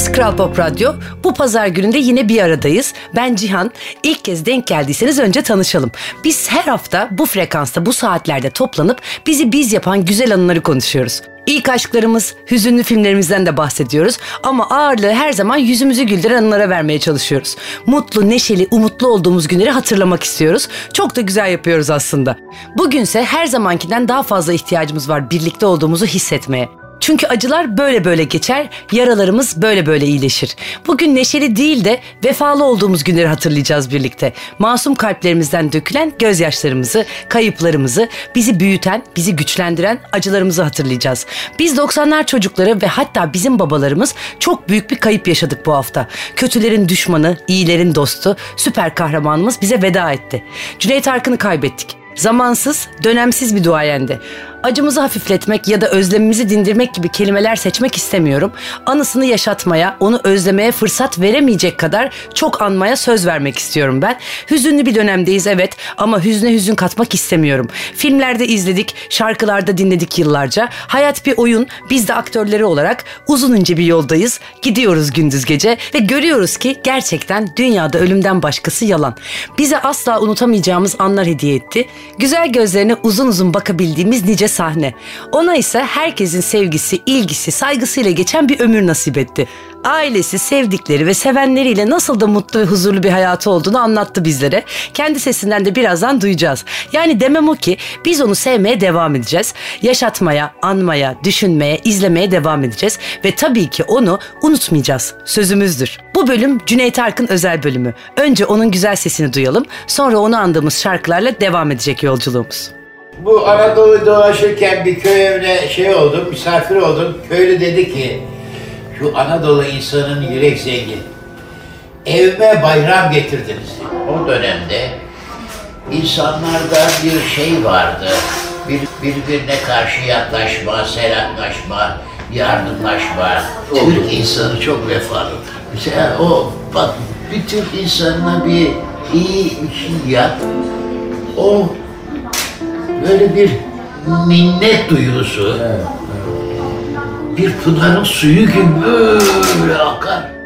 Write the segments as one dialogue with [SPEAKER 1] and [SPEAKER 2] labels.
[SPEAKER 1] Burası Kral Pop Radyo. Bu pazar gününde yine bir aradayız. Ben Cihan. İlk kez denk geldiyseniz önce tanışalım. Biz her hafta bu frekansta, bu saatlerde toplanıp bizi biz yapan güzel anıları konuşuyoruz. İlk aşklarımız, hüzünlü filmlerimizden de bahsediyoruz. Ama ağırlığı her zaman yüzümüzü güldüren anılara vermeye çalışıyoruz. Mutlu, neşeli, umutlu olduğumuz günleri hatırlamak istiyoruz. Çok da güzel yapıyoruz aslında. Bugünse her zamankinden daha fazla ihtiyacımız var birlikte olduğumuzu hissetmeye. Çünkü acılar böyle böyle geçer, yaralarımız böyle böyle iyileşir. Bugün neşeli değil de vefalı olduğumuz günleri hatırlayacağız birlikte. Masum kalplerimizden dökülen gözyaşlarımızı, kayıplarımızı, bizi büyüten, bizi güçlendiren acılarımızı hatırlayacağız. Biz 90'lar çocukları ve hatta bizim babalarımız çok büyük bir kayıp yaşadık bu hafta. Kötülerin düşmanı, iyilerin dostu, süper kahramanımız bize veda etti. Cüneyt Arkın'ı kaybettik. Zamansız, dönemsiz bir duayendi. Acımızı hafifletmek ya da özlemimizi dindirmek gibi kelimeler seçmek istemiyorum. Anısını yaşatmaya, onu özlemeye fırsat veremeyecek kadar çok anmaya söz vermek istiyorum ben. Hüzünlü bir dönemdeyiz evet ama hüzne hüzün katmak istemiyorum. Filmlerde izledik, şarkılarda dinledik yıllarca. Hayat bir oyun, biz de aktörleri olarak uzun ince bir yoldayız. Gidiyoruz gündüz gece ve görüyoruz ki gerçekten dünyada ölümden başkası yalan. Bize asla unutamayacağımız anlar hediye etti. Güzel gözlerine uzun uzun bakabildiğimiz nice sahne. Ona ise herkesin sevgisi, ilgisi, saygısıyla geçen bir ömür nasip etti. Ailesi, sevdikleri ve sevenleriyle nasıl da mutlu ve huzurlu bir hayatı olduğunu anlattı bizlere. Kendi sesinden de birazdan duyacağız. Yani demem o ki biz onu sevmeye devam edeceğiz. Yaşatmaya, anmaya, düşünmeye, izlemeye devam edeceğiz. Ve tabii ki onu unutmayacağız. Sözümüzdür. Bu bölüm Cüneyt Arkın özel bölümü. Önce onun güzel sesini duyalım. Sonra onu andığımız şarkılarla devam edecek yolculuğumuz.
[SPEAKER 2] Bu Anadolu dolaşırken bir köy evine şey oldum, misafir oldum. Köylü dedi ki, şu Anadolu insanın yürek zengin. Evime bayram getirdiniz. O dönemde insanlarda bir şey vardı. Bir, birbirine karşı yaklaşma, selamlaşma, yardımlaşma. Türk insanı çok vefalıdır. Mesela o, bak bir Türk insanına bir iyi bir şey yap. O böyle bir minnet duygusu. Bir pınarın suyu gibi böyle akar.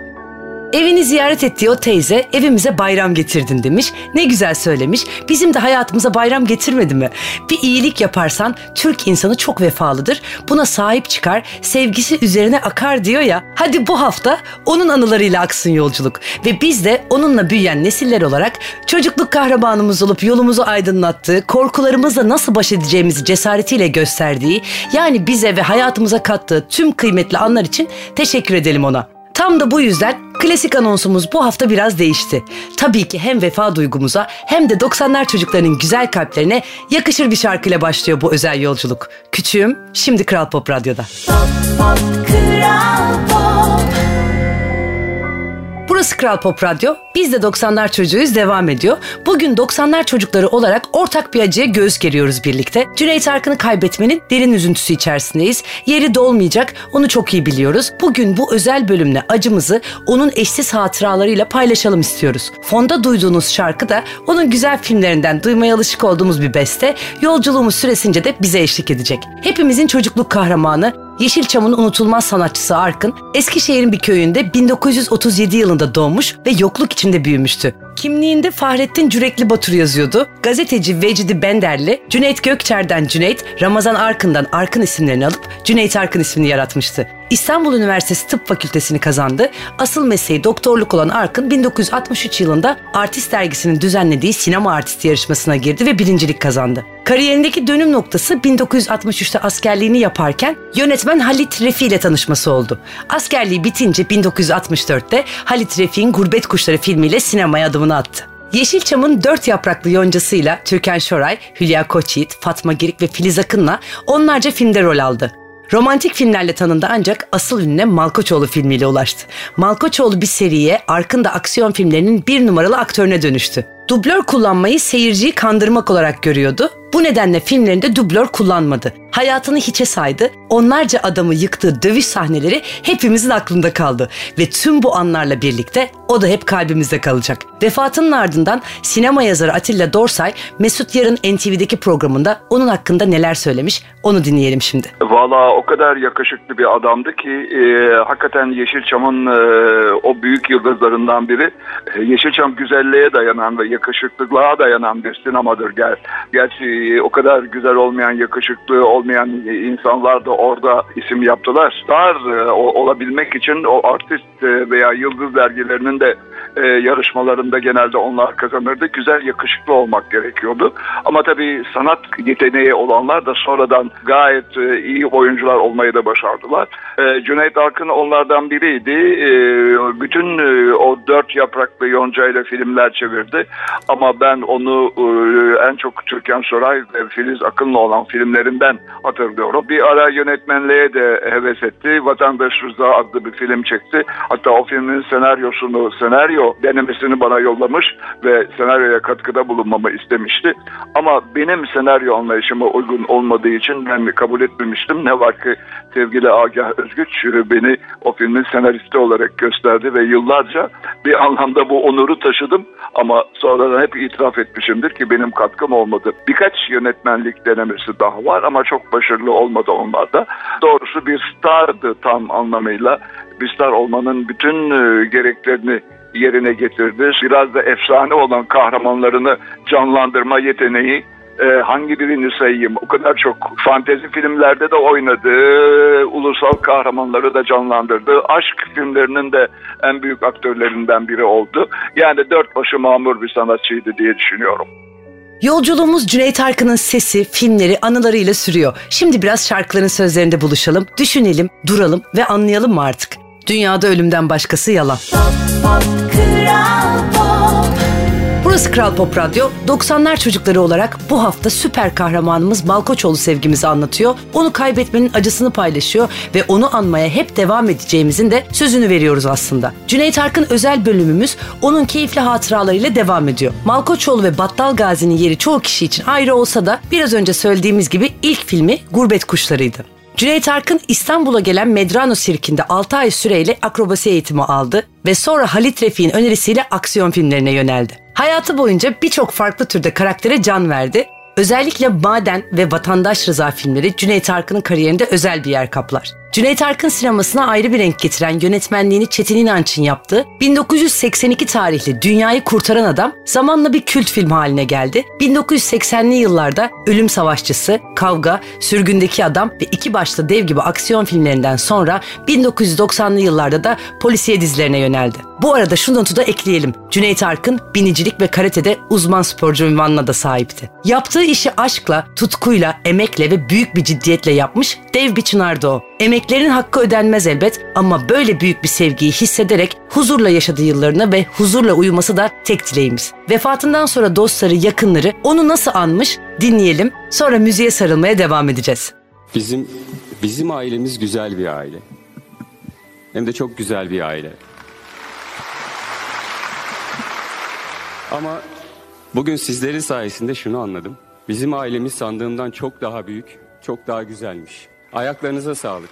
[SPEAKER 1] Evini ziyaret ettiği o teyze evimize bayram getirdin demiş. Ne güzel söylemiş. Bizim de hayatımıza bayram getirmedi mi? Bir iyilik yaparsan Türk insanı çok vefalıdır. Buna sahip çıkar, sevgisi üzerine akar diyor ya. Hadi bu hafta onun anılarıyla aksın yolculuk. Ve biz de onunla büyüyen nesiller olarak çocukluk kahramanımız olup yolumuzu aydınlattığı, korkularımızla nasıl baş edeceğimizi cesaretiyle gösterdiği, yani bize ve hayatımıza kattığı tüm kıymetli anlar için teşekkür edelim ona. Tam da bu yüzden klasik anonsumuz bu hafta biraz değişti. Tabii ki hem vefa duygumuza hem de 90'lar çocuklarının güzel kalplerine yakışır bir şarkıyla başlıyor bu özel yolculuk. Küçüğüm şimdi Kral Pop Radyo'da. Pop, pop, Kral. Burası Kral Pop Radyo. Biz de 90'lar çocuğuyuz devam ediyor. Bugün 90'lar çocukları olarak ortak bir acıya göğüs geriyoruz birlikte. Cüneyt Arkın'ı kaybetmenin derin üzüntüsü içerisindeyiz. Yeri dolmayacak onu çok iyi biliyoruz. Bugün bu özel bölümle acımızı onun eşsiz hatıralarıyla paylaşalım istiyoruz. Fonda duyduğunuz şarkı da onun güzel filmlerinden duymaya alışık olduğumuz bir beste. Yolculuğumuz süresince de bize eşlik edecek. Hepimizin çocukluk kahramanı, Yeşilçam'ın unutulmaz sanatçısı Arkın, Eskişehir'in bir köyünde 1937 yılında doğmuş ve yokluk içinde büyümüştü. Kimliğinde Fahrettin Cürekli Batur yazıyordu. Gazeteci Vecidi Benderli, Cüneyt Gökçer'den Cüneyt, Ramazan Arkın'dan Arkın isimlerini alıp Cüneyt Arkın ismini yaratmıştı. İstanbul Üniversitesi Tıp Fakültesini kazandı. Asıl mesleği doktorluk olan Arkın 1963 yılında Artist dergisinin düzenlediği sinema artisti yarışmasına girdi ve birincilik kazandı. Kariyerindeki dönüm noktası 1963'te askerliğini yaparken yönetmen Halit Refi ile tanışması oldu. Askerliği bitince 1964'te Halit Refi'nin Gurbet Kuşları filmiyle sinemaya adımını attı. Yeşilçam'ın dört yapraklı yoncasıyla Türkan Şoray, Hülya Koçyiğit, Fatma Girik ve Filiz Akın'la onlarca filmde rol aldı. Romantik filmlerle tanındı ancak asıl ününe Malkoçoğlu filmiyle ulaştı. Malkoçoğlu bir seriye Arkın da aksiyon filmlerinin bir numaralı aktörüne dönüştü. Dublör kullanmayı seyirciyi kandırmak olarak görüyordu. Bu nedenle filmlerinde dublör kullanmadı. Hayatını hiçe saydı. Onlarca adamı yıktığı dövüş sahneleri hepimizin aklında kaldı. Ve tüm bu anlarla birlikte o da hep kalbimizde kalacak. Vefatının ardından sinema yazarı Atilla Dorsay, Mesut Yarın NTV'deki programında onun hakkında neler söylemiş onu dinleyelim şimdi.
[SPEAKER 3] Valla o kadar yakışıklı bir adamdı ki e, hakikaten Yeşilçam'ın e, o büyük yıldızlarından biri. E, Yeşilçam güzelliğe dayanan ve yakışıklılığa dayanan bir sinemadır. Ger Gerçi o kadar güzel olmayan, yakışıklı olmayan insanlar da orada isim yaptılar. Star e, olabilmek için o artist e, veya yıldız dergilerinin de e, yarışmalarında genelde onlar kazanırdı. Güzel, yakışıklı olmak gerekiyordu. Ama tabii sanat yeteneği olanlar da sonradan gayet e, iyi oyuncular olmayı da başardılar. E, Cüneyt Arkın onlardan biriydi. E, bütün e, o dört yapraklı Yonca ile filmler çevirdi. Ama ben onu e, en çok Türkan Soray ve Filiz Akın'la olan filmlerinden hatırlıyorum. Bir ara yönetmenliğe de heves etti. Vatandaş Rıza adlı bir film çekti. Hatta o filmin senaryosunu, senaryo denemesini bana yollamış ve senaryoya katkıda bulunmamı istemişti. Ama benim senaryo anlayışıma uygun olmadığı için ben kabul etmemiştim. Ne var ki sevgili Agah Özgüç beni o filmin senaristi olarak gösterdi ve yıllarca bir anlamda bu onuru taşıdım ama sonradan hep itiraf etmişimdir ki benim katkım olmadı. Birkaç yönetmenlik denemesi daha var ama çok başarılı olmadı onlarda. Doğrusu bir stardı tam anlamıyla. Bir star olmanın bütün e, gereklerini yerine getirdi. Biraz da efsane olan kahramanlarını canlandırma yeteneği e, hangi birini sayayım? O kadar çok fantezi filmlerde de oynadı, ulusal kahramanları da canlandırdı. Aşk filmlerinin de en büyük aktörlerinden biri oldu. Yani dört başı mamur bir sanatçıydı diye düşünüyorum.
[SPEAKER 1] Yolculuğumuz Cüneyt Arkın'ın sesi, filmleri, anılarıyla sürüyor. Şimdi biraz şarkıların sözlerinde buluşalım, düşünelim, duralım ve anlayalım mı artık? Dünyada ölümden başkası yalan. Pop, pop, kral pop. Burası Kral Pop Radyo. 90'lar çocukları olarak bu hafta süper kahramanımız Malkoçoğlu sevgimizi anlatıyor. Onu kaybetmenin acısını paylaşıyor ve onu anmaya hep devam edeceğimizin de sözünü veriyoruz aslında. Cüneyt Arkın özel bölümümüz onun keyifli hatıralarıyla devam ediyor. Malkoçoğlu ve Battal Gazi'nin yeri çoğu kişi için ayrı olsa da biraz önce söylediğimiz gibi ilk filmi Gurbet Kuşları'ydı. Cüneyt Arkın İstanbul'a gelen Medrano sirkinde 6 ay süreyle akrobasi eğitimi aldı ve sonra Halit Refik'in önerisiyle aksiyon filmlerine yöneldi. Hayatı boyunca birçok farklı türde karaktere can verdi. Özellikle Maden ve Vatandaş Rıza filmleri Cüneyt Arkın'ın kariyerinde özel bir yer kaplar. Cüneyt Arkın sinemasına ayrı bir renk getiren yönetmenliğini Çetin İnanç'ın yaptığı 1982 tarihli Dünyayı Kurtaran Adam zamanla bir kült film haline geldi. 1980'li yıllarda Ölüm Savaşçısı, Kavga, Sürgündeki Adam ve iki başlı dev gibi aksiyon filmlerinden sonra 1990'lı yıllarda da polisiye dizilerine yöneldi. Bu arada şu notu da ekleyelim. Cüneyt Arkın binicilik ve karatede uzman sporcu ünvanına da sahipti. Yaptığı işi aşkla, tutkuyla, emekle ve büyük bir ciddiyetle yapmış dev bir çınardı o. Emeklerin hakkı ödenmez elbet ama böyle büyük bir sevgiyi hissederek huzurla yaşadığı yıllarını ve huzurla uyuması da tek dileğimiz. Vefatından sonra dostları, yakınları onu nasıl anmış dinleyelim. Sonra müziğe sarılmaya devam edeceğiz.
[SPEAKER 4] Bizim bizim ailemiz güzel bir aile. Hem de çok güzel bir aile. Ama bugün sizlerin sayesinde şunu anladım. Bizim ailemiz sandığımdan çok daha büyük, çok daha güzelmiş. Ayaklarınıza sağlık.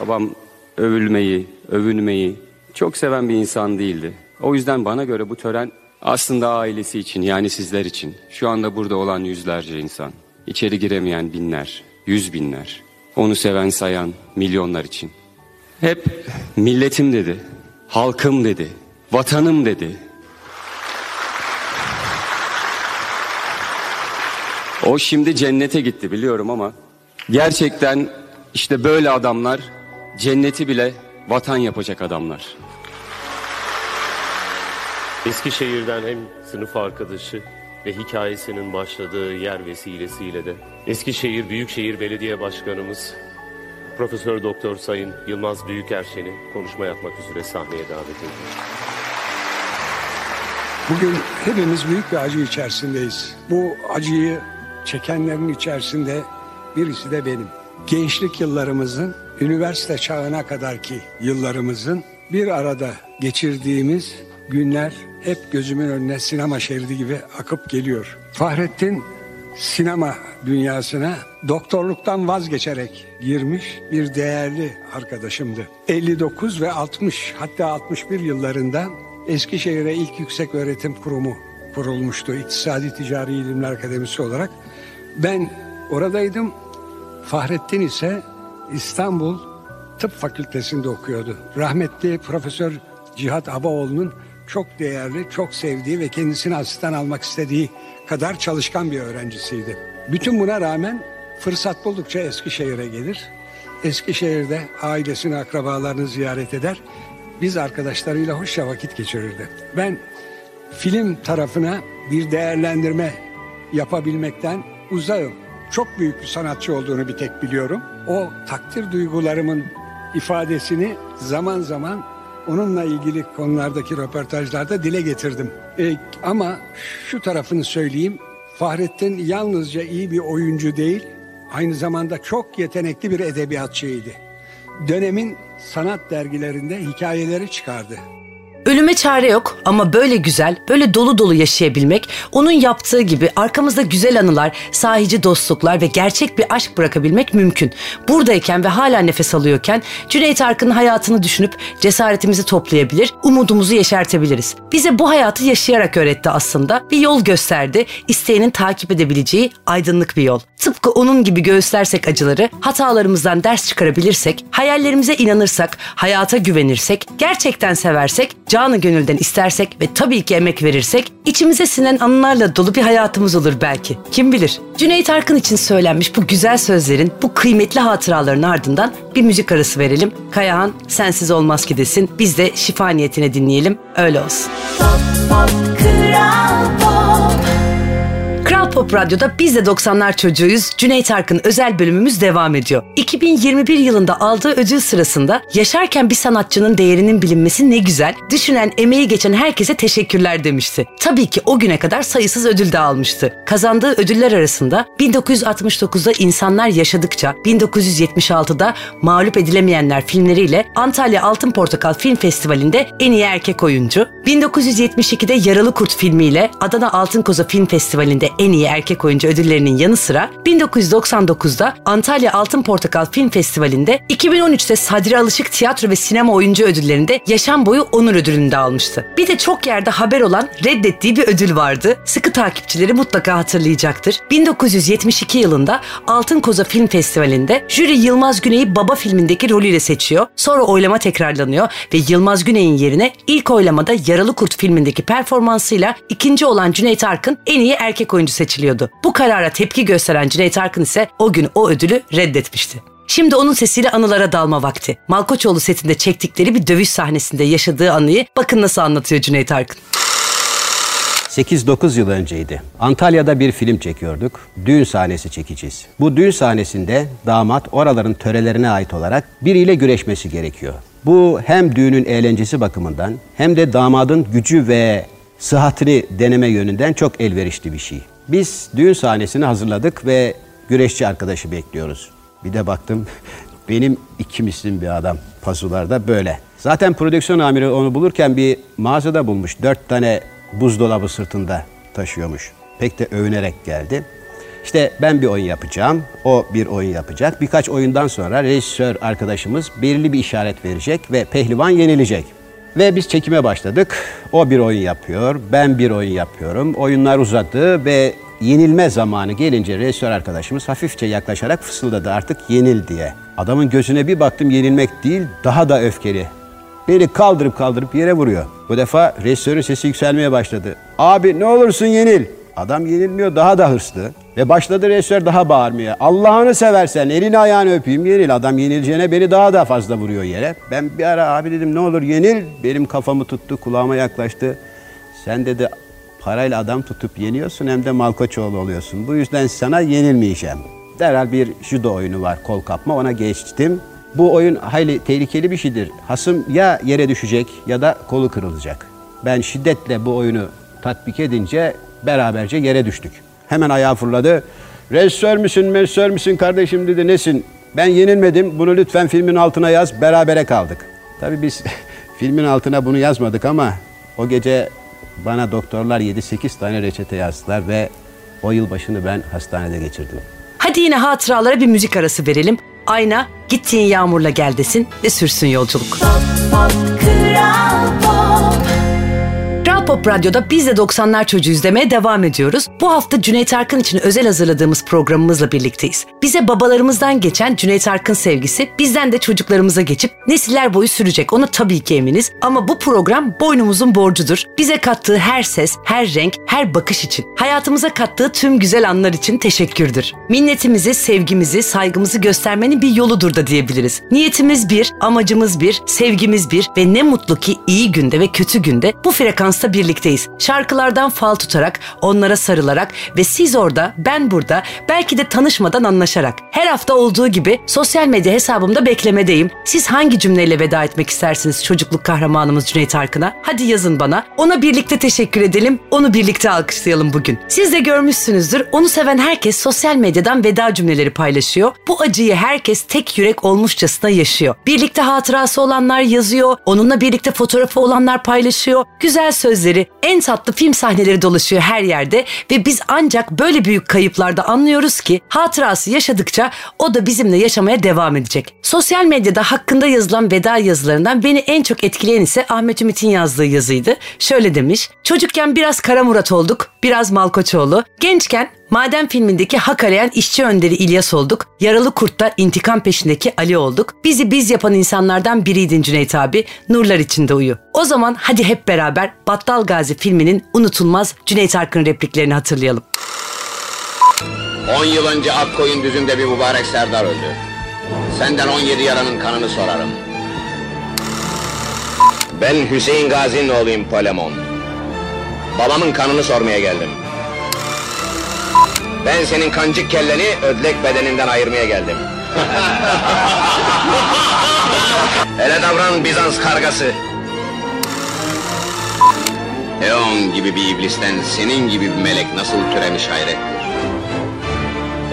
[SPEAKER 4] Babam övülmeyi, övünmeyi çok seven bir insan değildi. O yüzden bana göre bu tören aslında ailesi için yani sizler için. Şu anda burada olan yüzlerce insan. içeri giremeyen binler, yüz binler. Onu seven sayan milyonlar için. Hep milletim dedi, halkım dedi, vatanım dedi. O şimdi cennete gitti biliyorum ama gerçekten işte böyle adamlar cenneti bile vatan yapacak adamlar.
[SPEAKER 5] Eskişehir'den hem sınıf arkadaşı ve hikayesinin başladığı yer vesilesiyle de Eskişehir Büyükşehir Belediye Başkanımız Profesör Doktor Sayın Yılmaz Büyükerşen'i konuşma yapmak üzere sahneye davet ediyorum.
[SPEAKER 6] Bugün hepimiz büyük bir acı içerisindeyiz. Bu acıyı çekenlerin içerisinde birisi de benim. Gençlik yıllarımızın, üniversite çağına kadarki yıllarımızın bir arada geçirdiğimiz günler hep gözümün önüne sinema şeridi gibi akıp geliyor. Fahrettin sinema dünyasına doktorluktan vazgeçerek girmiş bir değerli arkadaşımdı. 59 ve 60 hatta 61 yıllarında Eskişehir'e ilk yüksek öğretim kurumu kurulmuştu. İktisadi Ticari İlimler Akademisi olarak. Ben oradaydım. Fahrettin ise İstanbul Tıp Fakültesinde okuyordu. Rahmetli Profesör Cihat Abaoğlu'nun çok değerli, çok sevdiği ve kendisine asistan almak istediği kadar çalışkan bir öğrencisiydi. Bütün buna rağmen fırsat buldukça Eskişehir'e gelir. Eskişehir'de ailesini, akrabalarını ziyaret eder. Biz arkadaşlarıyla hoşça vakit geçirirdi. Ben film tarafına bir değerlendirme yapabilmekten uzağım. Çok büyük bir sanatçı olduğunu bir tek biliyorum. O takdir duygularımın ifadesini zaman zaman onunla ilgili konulardaki röportajlarda dile getirdim. E, ama şu tarafını söyleyeyim. Fahrettin yalnızca iyi bir oyuncu değil, aynı zamanda çok yetenekli bir edebiyatçıydı. Dönemin sanat dergilerinde hikayeleri çıkardı.
[SPEAKER 1] Ölüme çare yok ama böyle güzel, böyle dolu dolu yaşayabilmek, onun yaptığı gibi arkamızda güzel anılar, sahici dostluklar ve gerçek bir aşk bırakabilmek mümkün. Buradayken ve hala nefes alıyorken Cüneyt Arkın'ın hayatını düşünüp cesaretimizi toplayabilir, umudumuzu yeşertebiliriz. Bize bu hayatı yaşayarak öğretti aslında. Bir yol gösterdi, isteyenin takip edebileceği aydınlık bir yol. Tıpkı onun gibi göğüslersek acıları, hatalarımızdan ders çıkarabilirsek, hayallerimize inanırsak, hayata güvenirsek, gerçekten seversek, canı gönülden istersek ve tabii ki emek verirsek içimize sinen anılarla dolu bir hayatımız olur belki. Kim bilir? Cüneyt Arkın için söylenmiş bu güzel sözlerin, bu kıymetli hatıraların ardından bir müzik arası verelim. Kayahan sensiz olmaz ki desin. Biz de şifa niyetine dinleyelim. Öyle olsun. Pop, pop, kral pop. Kral Pop Radyo'da biz de 90'lar çocuğuyuz. Cüneyt Arkın özel bölümümüz devam ediyor. 2021 yılında aldığı ödül sırasında yaşarken bir sanatçının değerinin bilinmesi ne güzel, düşünen, emeği geçen herkese teşekkürler demişti. Tabii ki o güne kadar sayısız ödül de almıştı. Kazandığı ödüller arasında 1969'da İnsanlar Yaşadıkça, 1976'da Mağlup Edilemeyenler filmleriyle Antalya Altın Portakal Film Festivali'nde en iyi erkek oyuncu, 1972'de Yaralı Kurt filmiyle Adana Altın Koza Film Festivali'nde en iyi erkek oyuncu ödüllerinin yanı sıra 1999'da Antalya Altın Portakal Film Festivali'nde 2013'te Sadri Alışık Tiyatro ve Sinema Oyuncu ödüllerinde yaşam boyu onur ödülünü de almıştı. Bir de çok yerde haber olan reddettiği bir ödül vardı. Sıkı takipçileri mutlaka hatırlayacaktır. 1972 yılında Altın Koza Film Festivali'nde jüri Yılmaz Güney'i Baba filmindeki rolüyle seçiyor. Sonra oylama tekrarlanıyor ve Yılmaz Güney'in yerine ilk oylamada Yaralı Kurt filmindeki performansıyla ikinci olan Cüneyt Arkın en iyi erkek oyuncu seçiliyordu. Bu karara tepki gösteren Cüneyt Arkın ise o gün o ödülü reddetmişti. Şimdi onun sesiyle anılara dalma vakti. Malkoçoğlu setinde çektikleri bir dövüş sahnesinde yaşadığı anıyı bakın nasıl anlatıyor Cüneyt Arkın.
[SPEAKER 7] 8-9 yıl önceydi. Antalya'da bir film çekiyorduk. Düğün sahnesi çekeceğiz. Bu düğün sahnesinde damat oraların törelerine ait olarak biriyle güreşmesi gerekiyor. Bu hem düğünün eğlencesi bakımından hem de damadın gücü ve sıhhatini deneme yönünden çok elverişli bir şey. Biz düğün sahnesini hazırladık ve güreşçi arkadaşı bekliyoruz. Bir de baktım benim iki mislim bir adam pasularda böyle. Zaten prodüksiyon amiri onu bulurken bir mağazada bulmuş. Dört tane buzdolabı sırtında taşıyormuş. Pek de övünerek geldi. İşte ben bir oyun yapacağım, o bir oyun yapacak. Birkaç oyundan sonra rejisör arkadaşımız belirli bir işaret verecek ve pehlivan yenilecek. Ve biz çekime başladık. O bir oyun yapıyor, ben bir oyun yapıyorum. Oyunlar uzadı ve yenilme zamanı gelince rejisör arkadaşımız hafifçe yaklaşarak fısıldadı artık yenil diye. Adamın gözüne bir baktım yenilmek değil daha da öfkeli. Beni kaldırıp kaldırıp yere vuruyor. Bu defa rejisörün sesi yükselmeye başladı. Abi ne olursun yenil. Adam yenilmiyor daha da hırslı. Ve başladı rejisör daha bağırmaya. Allah'ını seversen elini ayağını öpeyim yenil. Adam yenileceğine beni daha da fazla vuruyor yere. Ben bir ara abi dedim ne olur yenil. Benim kafamı tuttu kulağıma yaklaştı. Sen dedi parayla adam tutup yeniyorsun hem de Malkoçoğlu oluyorsun. Bu yüzden sana yenilmeyeceğim. Derhal bir judo oyunu var kol kapma ona geçtim. Bu oyun hayli tehlikeli bir şeydir. Hasım ya yere düşecek ya da kolu kırılacak. Ben şiddetle bu oyunu tatbik edince beraberce yere düştük. Hemen ayağa fırladı. Rejisör müsün, mesör müsün kardeşim dedi. Nesin? Ben yenilmedim. Bunu lütfen filmin altına yaz. Berabere kaldık. Tabii biz filmin altına bunu yazmadık ama O gece bana doktorlar 7-8 tane reçete yazdılar ve o yılbaşını ben hastanede geçirdim.
[SPEAKER 1] Hadi yine hatıralara bir müzik arası verelim. Ayna gittiğin yağmurla gel desin ve sürsün yolculuk. Kral Pop Radyo'da biz de 90'lar çocuğu izlemeye devam ediyoruz. Bu hafta Cüneyt Arkın için özel hazırladığımız programımızla birlikteyiz. Bize babalarımızdan geçen Cüneyt Arkın sevgisi bizden de çocuklarımıza geçip nesiller boyu sürecek. Ona tabii ki eminiz. Ama bu program boynumuzun borcudur. Bize kattığı her ses, her renk, her bakış için. Hayatımıza kattığı tüm güzel anlar için teşekkürdür. Minnetimizi, sevgimizi, saygımızı göstermenin bir yoludur da diyebiliriz. Niyetimiz bir, amacımız bir, sevgimiz bir ve ne mutlu ki iyi günde ve kötü günde bu frekansta birlikteyiz. Şarkılardan fal tutarak, onlara sarılarak ve siz orada, ben burada, belki de tanışmadan anlaşarak. Her hafta olduğu gibi sosyal medya hesabımda beklemedeyim. Siz hangi cümleyle veda etmek istersiniz çocukluk kahramanımız Cüneyt Arkın'a? Hadi yazın bana. Ona birlikte teşekkür edelim, onu birlikte alkışlayalım bugün. Siz de görmüşsünüzdür. Onu seven herkes sosyal medyadan veda cümleleri paylaşıyor. Bu acıyı herkes tek yürek olmuşçasına yaşıyor. Birlikte hatırası olanlar yazıyor, onunla birlikte fotoğrafı olanlar paylaşıyor. Güzel sözleri, en tatlı film sahneleri dolaşıyor her yerde ve biz ancak böyle büyük kayıplarda anlıyoruz ki hatırası yaşadıkça o da bizimle yaşamaya devam edecek. Sosyal medyada hakkında yazılan veda yazılarından beni en çok etkileyen ise Ahmet Ümit'in yazdığı yazıydı. Şöyle demiş, çocukken biraz Kara Murat olduk, biraz Malkoçoğlu. Gençken Maden filmindeki hak arayan işçi önderi İlyas olduk. Yaralı Kurt'ta intikam peşindeki Ali olduk. Bizi biz yapan insanlardan biriydin Cüneyt abi. Nurlar içinde uyu. O zaman hadi hep beraber Battal Gazi filminin unutulmaz Cüneyt Arkın repliklerini hatırlayalım.
[SPEAKER 8] 10 yıl önce Akkoyun düzünde bir mübarek Serdar öldü. Senden 17 yaranın kanını sorarım. Ben Hüseyin Gazi'nin oğluyum Polemon. Babamın kanını sormaya geldim. Ben senin kancık kelleni ödlek bedeninden ayırmaya geldim. Hele davran Bizans kargası. Eon gibi bir iblisten senin gibi bir melek nasıl türemiş hayrettir.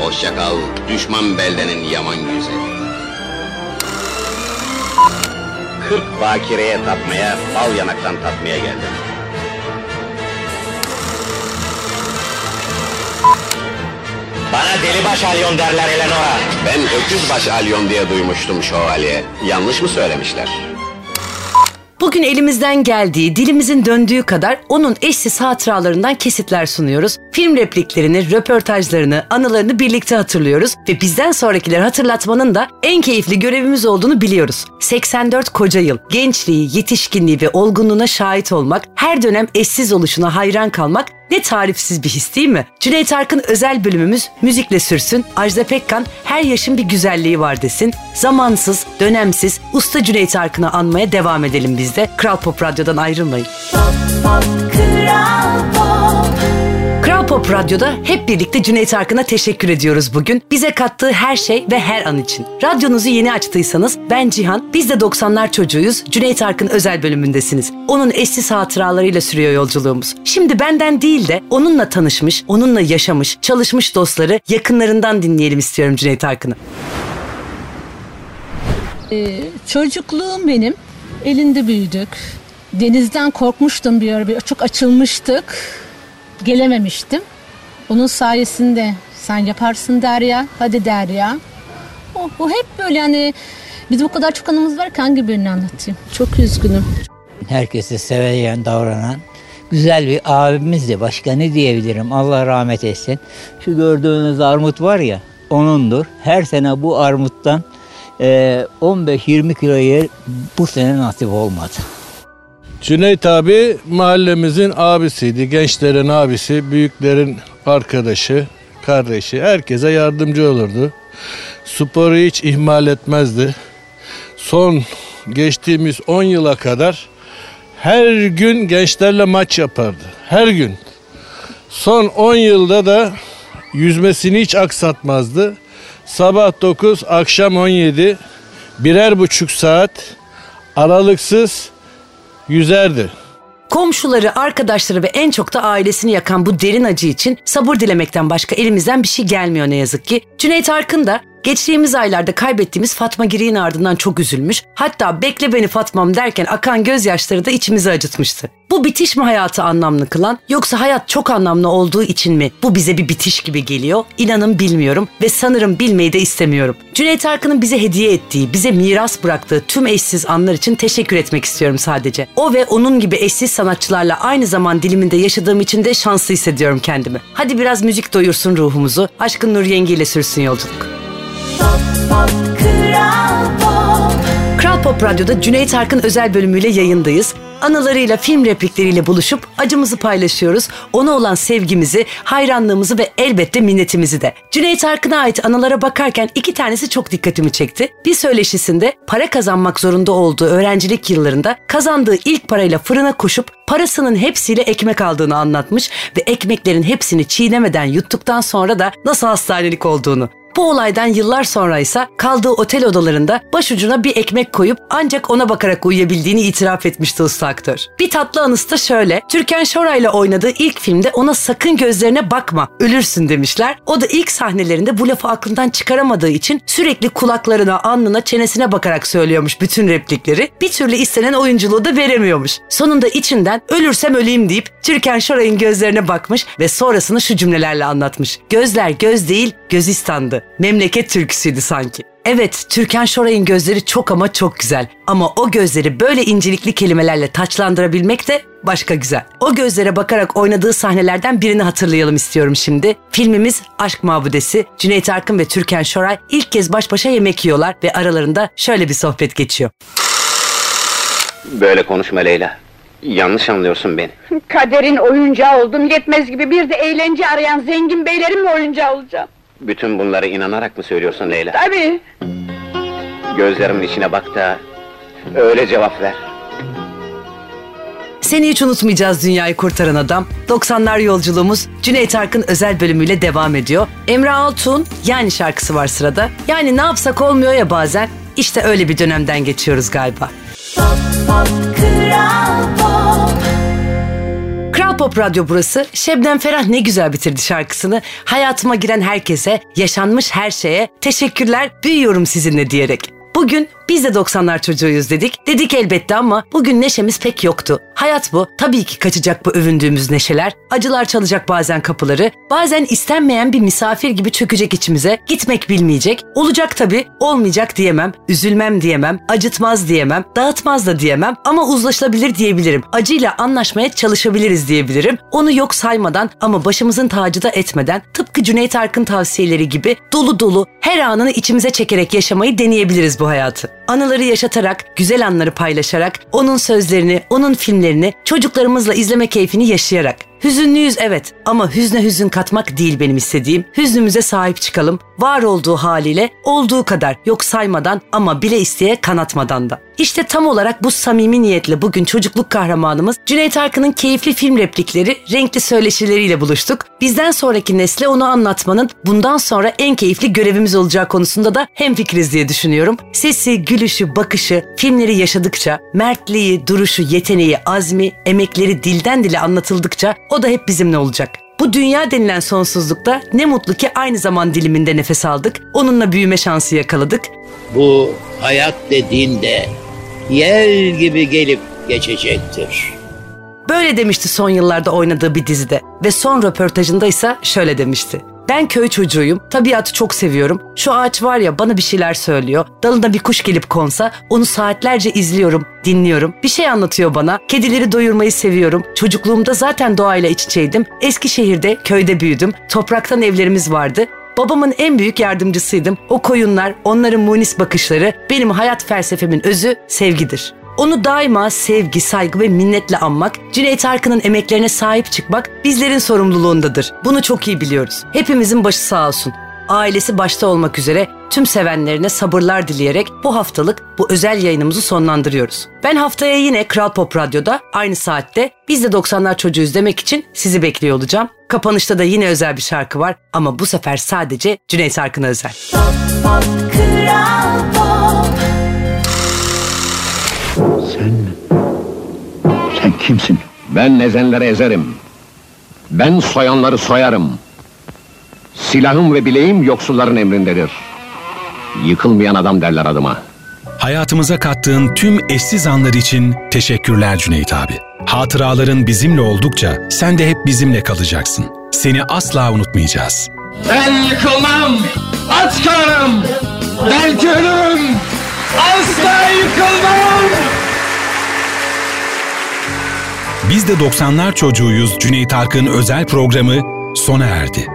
[SPEAKER 8] Hoşça kal, düşman beldenin yaman güzeli. Kırk bakireye tatmaya, bal yanaktan tatmaya geldim. Bana delibaş alyon derler Eleonora. Ben öküzbaş alyon diye duymuştum şövalye. Yanlış mı söylemişler?
[SPEAKER 1] Bugün elimizden geldiği, dilimizin döndüğü kadar onun eşsiz hatıralarından kesitler sunuyoruz. Film repliklerini, röportajlarını, anılarını birlikte hatırlıyoruz ve bizden sonrakileri hatırlatmanın da en keyifli görevimiz olduğunu biliyoruz. 84 koca yıl, gençliği, yetişkinliği ve olgunluğuna şahit olmak, her dönem eşsiz oluşuna hayran kalmak ne tarifsiz bir his değil mi? Cüneyt Arkın özel bölümümüz müzikle sürsün. Ajda Pekkan her yaşın bir güzelliği var desin. Zamansız, dönemsiz, usta Cüneyt Arkın'ı anmaya devam edelim biz de. Kral Pop Radyo'dan ayrılmayın. Kral Pop Radyo'da hep birlikte Cüneyt Arkın'a teşekkür ediyoruz bugün. Bize kattığı her şey ve her an için. Radyonuzu yeni açtıysanız ben Cihan, biz de 90'lar çocuğuyuz. Cüneyt Arkın özel bölümündesiniz. Onun eşsiz hatıralarıyla sürüyor yolculuğumuz. Şimdi benden değil de onunla tanışmış, onunla yaşamış, çalışmış dostları yakınlarından dinleyelim istiyorum Cüneyt Arkın'ı.
[SPEAKER 9] Ee, çocukluğum benim. Elinde büyüdük. Denizden korkmuştum bir ara. Çok açılmıştık. Gelememiştim. Onun sayesinde sen yaparsın Derya. Hadi Derya. O, o hep böyle hani bizim o kadar çok anımız var ki hangi birini anlatayım? Çok üzgünüm.
[SPEAKER 10] herkese seveyen davranan güzel bir abimizdi. Başka ne diyebilirim? Allah rahmet etsin. Şu gördüğünüz armut var ya onundur. Her sene bu armuttan eee, 15-20 kilo yer bu sene nasip olmadı.
[SPEAKER 11] Cüneyt abi mahallemizin abisiydi. Gençlerin abisi, büyüklerin arkadaşı, kardeşi. Herkese yardımcı olurdu. Sporu hiç ihmal etmezdi. Son geçtiğimiz 10 yıla kadar her gün gençlerle maç yapardı. Her gün. Son 10 yılda da yüzmesini hiç aksatmazdı. Sabah 9, akşam 17, birer buçuk saat aralıksız yüzerdi.
[SPEAKER 1] Komşuları, arkadaşları ve en çok da ailesini yakan bu derin acı için sabır dilemekten başka elimizden bir şey gelmiyor ne yazık ki. Cüneyt Arkın da geçtiğimiz aylarda kaybettiğimiz Fatma Giri'nin ardından çok üzülmüş. Hatta bekle beni Fatmam derken akan gözyaşları da içimizi acıtmıştı. Bu bitiş mi hayatı anlamlı kılan yoksa hayat çok anlamlı olduğu için mi bu bize bir bitiş gibi geliyor? İnanın bilmiyorum ve sanırım bilmeyi de istemiyorum. Cüneyt Arkın'ın bize hediye ettiği, bize miras bıraktığı tüm eşsiz anlar için teşekkür etmek istiyorum sadece. O ve onun gibi eşsiz sanatçılarla aynı zaman diliminde yaşadığım için de şanslı hissediyorum kendimi. Hadi biraz müzik doyursun ruhumuzu. Aşkın Nur Yengi ile sürsün yolculuk. Kral Pop Radyo'da Cüneyt Arkın özel bölümüyle yayındayız. Anılarıyla, film replikleriyle buluşup acımızı paylaşıyoruz. Ona olan sevgimizi, hayranlığımızı ve elbette minnetimizi de. Cüneyt Arkın'a ait anılara bakarken iki tanesi çok dikkatimi çekti. Bir söyleşisinde para kazanmak zorunda olduğu öğrencilik yıllarında kazandığı ilk parayla fırına koşup parasının hepsiyle ekmek aldığını anlatmış ve ekmeklerin hepsini çiğnemeden yuttuktan sonra da nasıl hastanelik olduğunu. Bu olaydan yıllar sonra ise kaldığı otel odalarında başucuna bir ekmek koyup ancak ona bakarak uyuyabildiğini itiraf etmişti usta aktör. Bir tatlı anısı da şöyle. Türkan Şoray ile oynadığı ilk filmde ona sakın gözlerine bakma, ölürsün demişler. O da ilk sahnelerinde bu lafı aklından çıkaramadığı için sürekli kulaklarına, alnına, çenesine bakarak söylüyormuş bütün replikleri. Bir türlü istenen oyunculuğu da veremiyormuş. Sonunda içinden ölürsem öleyim deyip Türkan Şoray'ın gözlerine bakmış ve sonrasını şu cümlelerle anlatmış. Gözler göz değil, gözistandı. Memleket türküsüydü sanki. Evet, Türkan Şoray'ın gözleri çok ama çok güzel. Ama o gözleri böyle incelikli kelimelerle taçlandırabilmek de başka güzel. O gözlere bakarak oynadığı sahnelerden birini hatırlayalım istiyorum şimdi. Filmimiz Aşk Mabudesi. Cüneyt Arkın ve Türkan Şoray ilk kez baş başa yemek yiyorlar ve aralarında şöyle bir sohbet geçiyor.
[SPEAKER 8] Böyle konuşma Leyla. Yanlış anlıyorsun beni.
[SPEAKER 12] Kaderin oyuncağı oldum yetmez gibi bir de eğlence arayan zengin beylerin mi oyuncağı olacağım?
[SPEAKER 8] Bütün bunları inanarak mı söylüyorsun Leyla?
[SPEAKER 12] Tabii.
[SPEAKER 8] Gözlerimin içine bak da öyle cevap ver.
[SPEAKER 1] Seni hiç unutmayacağız dünyayı kurtaran adam. 90'lar yolculuğumuz Cüneyt Arkın özel bölümüyle devam ediyor. Emre Altun yani şarkısı var sırada. Yani ne yapsak olmuyor ya bazen. İşte öyle bir dönemden geçiyoruz galiba. Kral Pop Radyo burası. Şebnem Ferah ne güzel bitirdi şarkısını. Hayatıma giren herkese, yaşanmış her şeye teşekkürler, büyüyorum sizinle diyerek. Bugün biz de 90'lar çocuğuyuz dedik. Dedik elbette ama bugün neşemiz pek yoktu. Hayat bu. Tabii ki kaçacak bu övündüğümüz neşeler. Acılar çalacak bazen kapıları. Bazen istenmeyen bir misafir gibi çökecek içimize. Gitmek bilmeyecek. Olacak tabii. Olmayacak diyemem. Üzülmem diyemem. Acıtmaz diyemem. Dağıtmaz da diyemem. Ama uzlaşılabilir diyebilirim. Acıyla anlaşmaya çalışabiliriz diyebilirim. Onu yok saymadan ama başımızın tacı da etmeden tıpkı Cüneyt Arkın tavsiyeleri gibi dolu dolu her anını içimize çekerek yaşamayı deneyebiliriz bu hayatı. Anıları yaşatarak, güzel anları paylaşarak, onun sözlerini, onun filmlerini çocuklarımızla izleme keyfini yaşayarak. Hüzünlüyüz evet ama hüzne hüzün katmak değil benim istediğim. Hüznümüze sahip çıkalım. Var olduğu haliyle olduğu kadar yok saymadan ama bile isteye kanatmadan da. İşte tam olarak bu samimi niyetle bugün çocukluk kahramanımız Cüneyt Arkın'ın keyifli film replikleri, renkli söyleşileriyle buluştuk. Bizden sonraki nesle onu anlatmanın bundan sonra en keyifli görevimiz olacağı konusunda da hemfikiriz diye düşünüyorum. Sesi, gülüşü, bakışı, filmleri yaşadıkça, mertliği, duruşu, yeteneği, azmi, emekleri dilden dile anlatıldıkça o da hep bizimle olacak. Bu dünya denilen sonsuzlukta ne mutlu ki aynı zaman diliminde nefes aldık. Onunla büyüme şansı yakaladık.
[SPEAKER 2] Bu hayat dediğin de yel gibi gelip geçecektir.
[SPEAKER 1] Böyle demişti son yıllarda oynadığı bir dizide ve son röportajında ise şöyle demişti. Ben köy çocuğuyum, tabiatı çok seviyorum. Şu ağaç var ya bana bir şeyler söylüyor. Dalına bir kuş gelip konsa onu saatlerce izliyorum, dinliyorum. Bir şey anlatıyor bana. Kedileri doyurmayı seviyorum. Çocukluğumda zaten doğayla iç içeydim. Eskişehir'de, köyde büyüdüm. Topraktan evlerimiz vardı. Babamın en büyük yardımcısıydım. O koyunlar, onların munis bakışları benim hayat felsefemin özü sevgidir. Onu daima sevgi, saygı ve minnetle anmak, Cüneyt Arkın'ın emeklerine sahip çıkmak bizlerin sorumluluğundadır. Bunu çok iyi biliyoruz. Hepimizin başı sağ olsun. Ailesi başta olmak üzere tüm sevenlerine sabırlar dileyerek bu haftalık bu özel yayınımızı sonlandırıyoruz. Ben haftaya yine Kral Pop Radyo'da aynı saatte biz de 90'lar çocuğuyuz demek için sizi bekliyor olacağım. Kapanışta da yine özel bir şarkı var ama bu sefer sadece Cüneyt Arkın'a özel.
[SPEAKER 2] Sen, sen kimsin?
[SPEAKER 13] Ben ezenleri ezerim. Ben soyanları soyarım. Silahım ve bileğim yoksulların emrindedir. Yıkılmayan adam derler adıma.
[SPEAKER 14] Hayatımıza kattığın tüm eşsiz anlar için teşekkürler Cüneyt abi. Hatıraların bizimle oldukça sen de hep bizimle kalacaksın. Seni asla unutmayacağız.
[SPEAKER 15] Ben yıkılmam, aç kalırım, belki ölürüm, asla yıkılmam.
[SPEAKER 14] Biz de 90'lar çocuğuyuz Cüneyt Arkın özel programı sona erdi.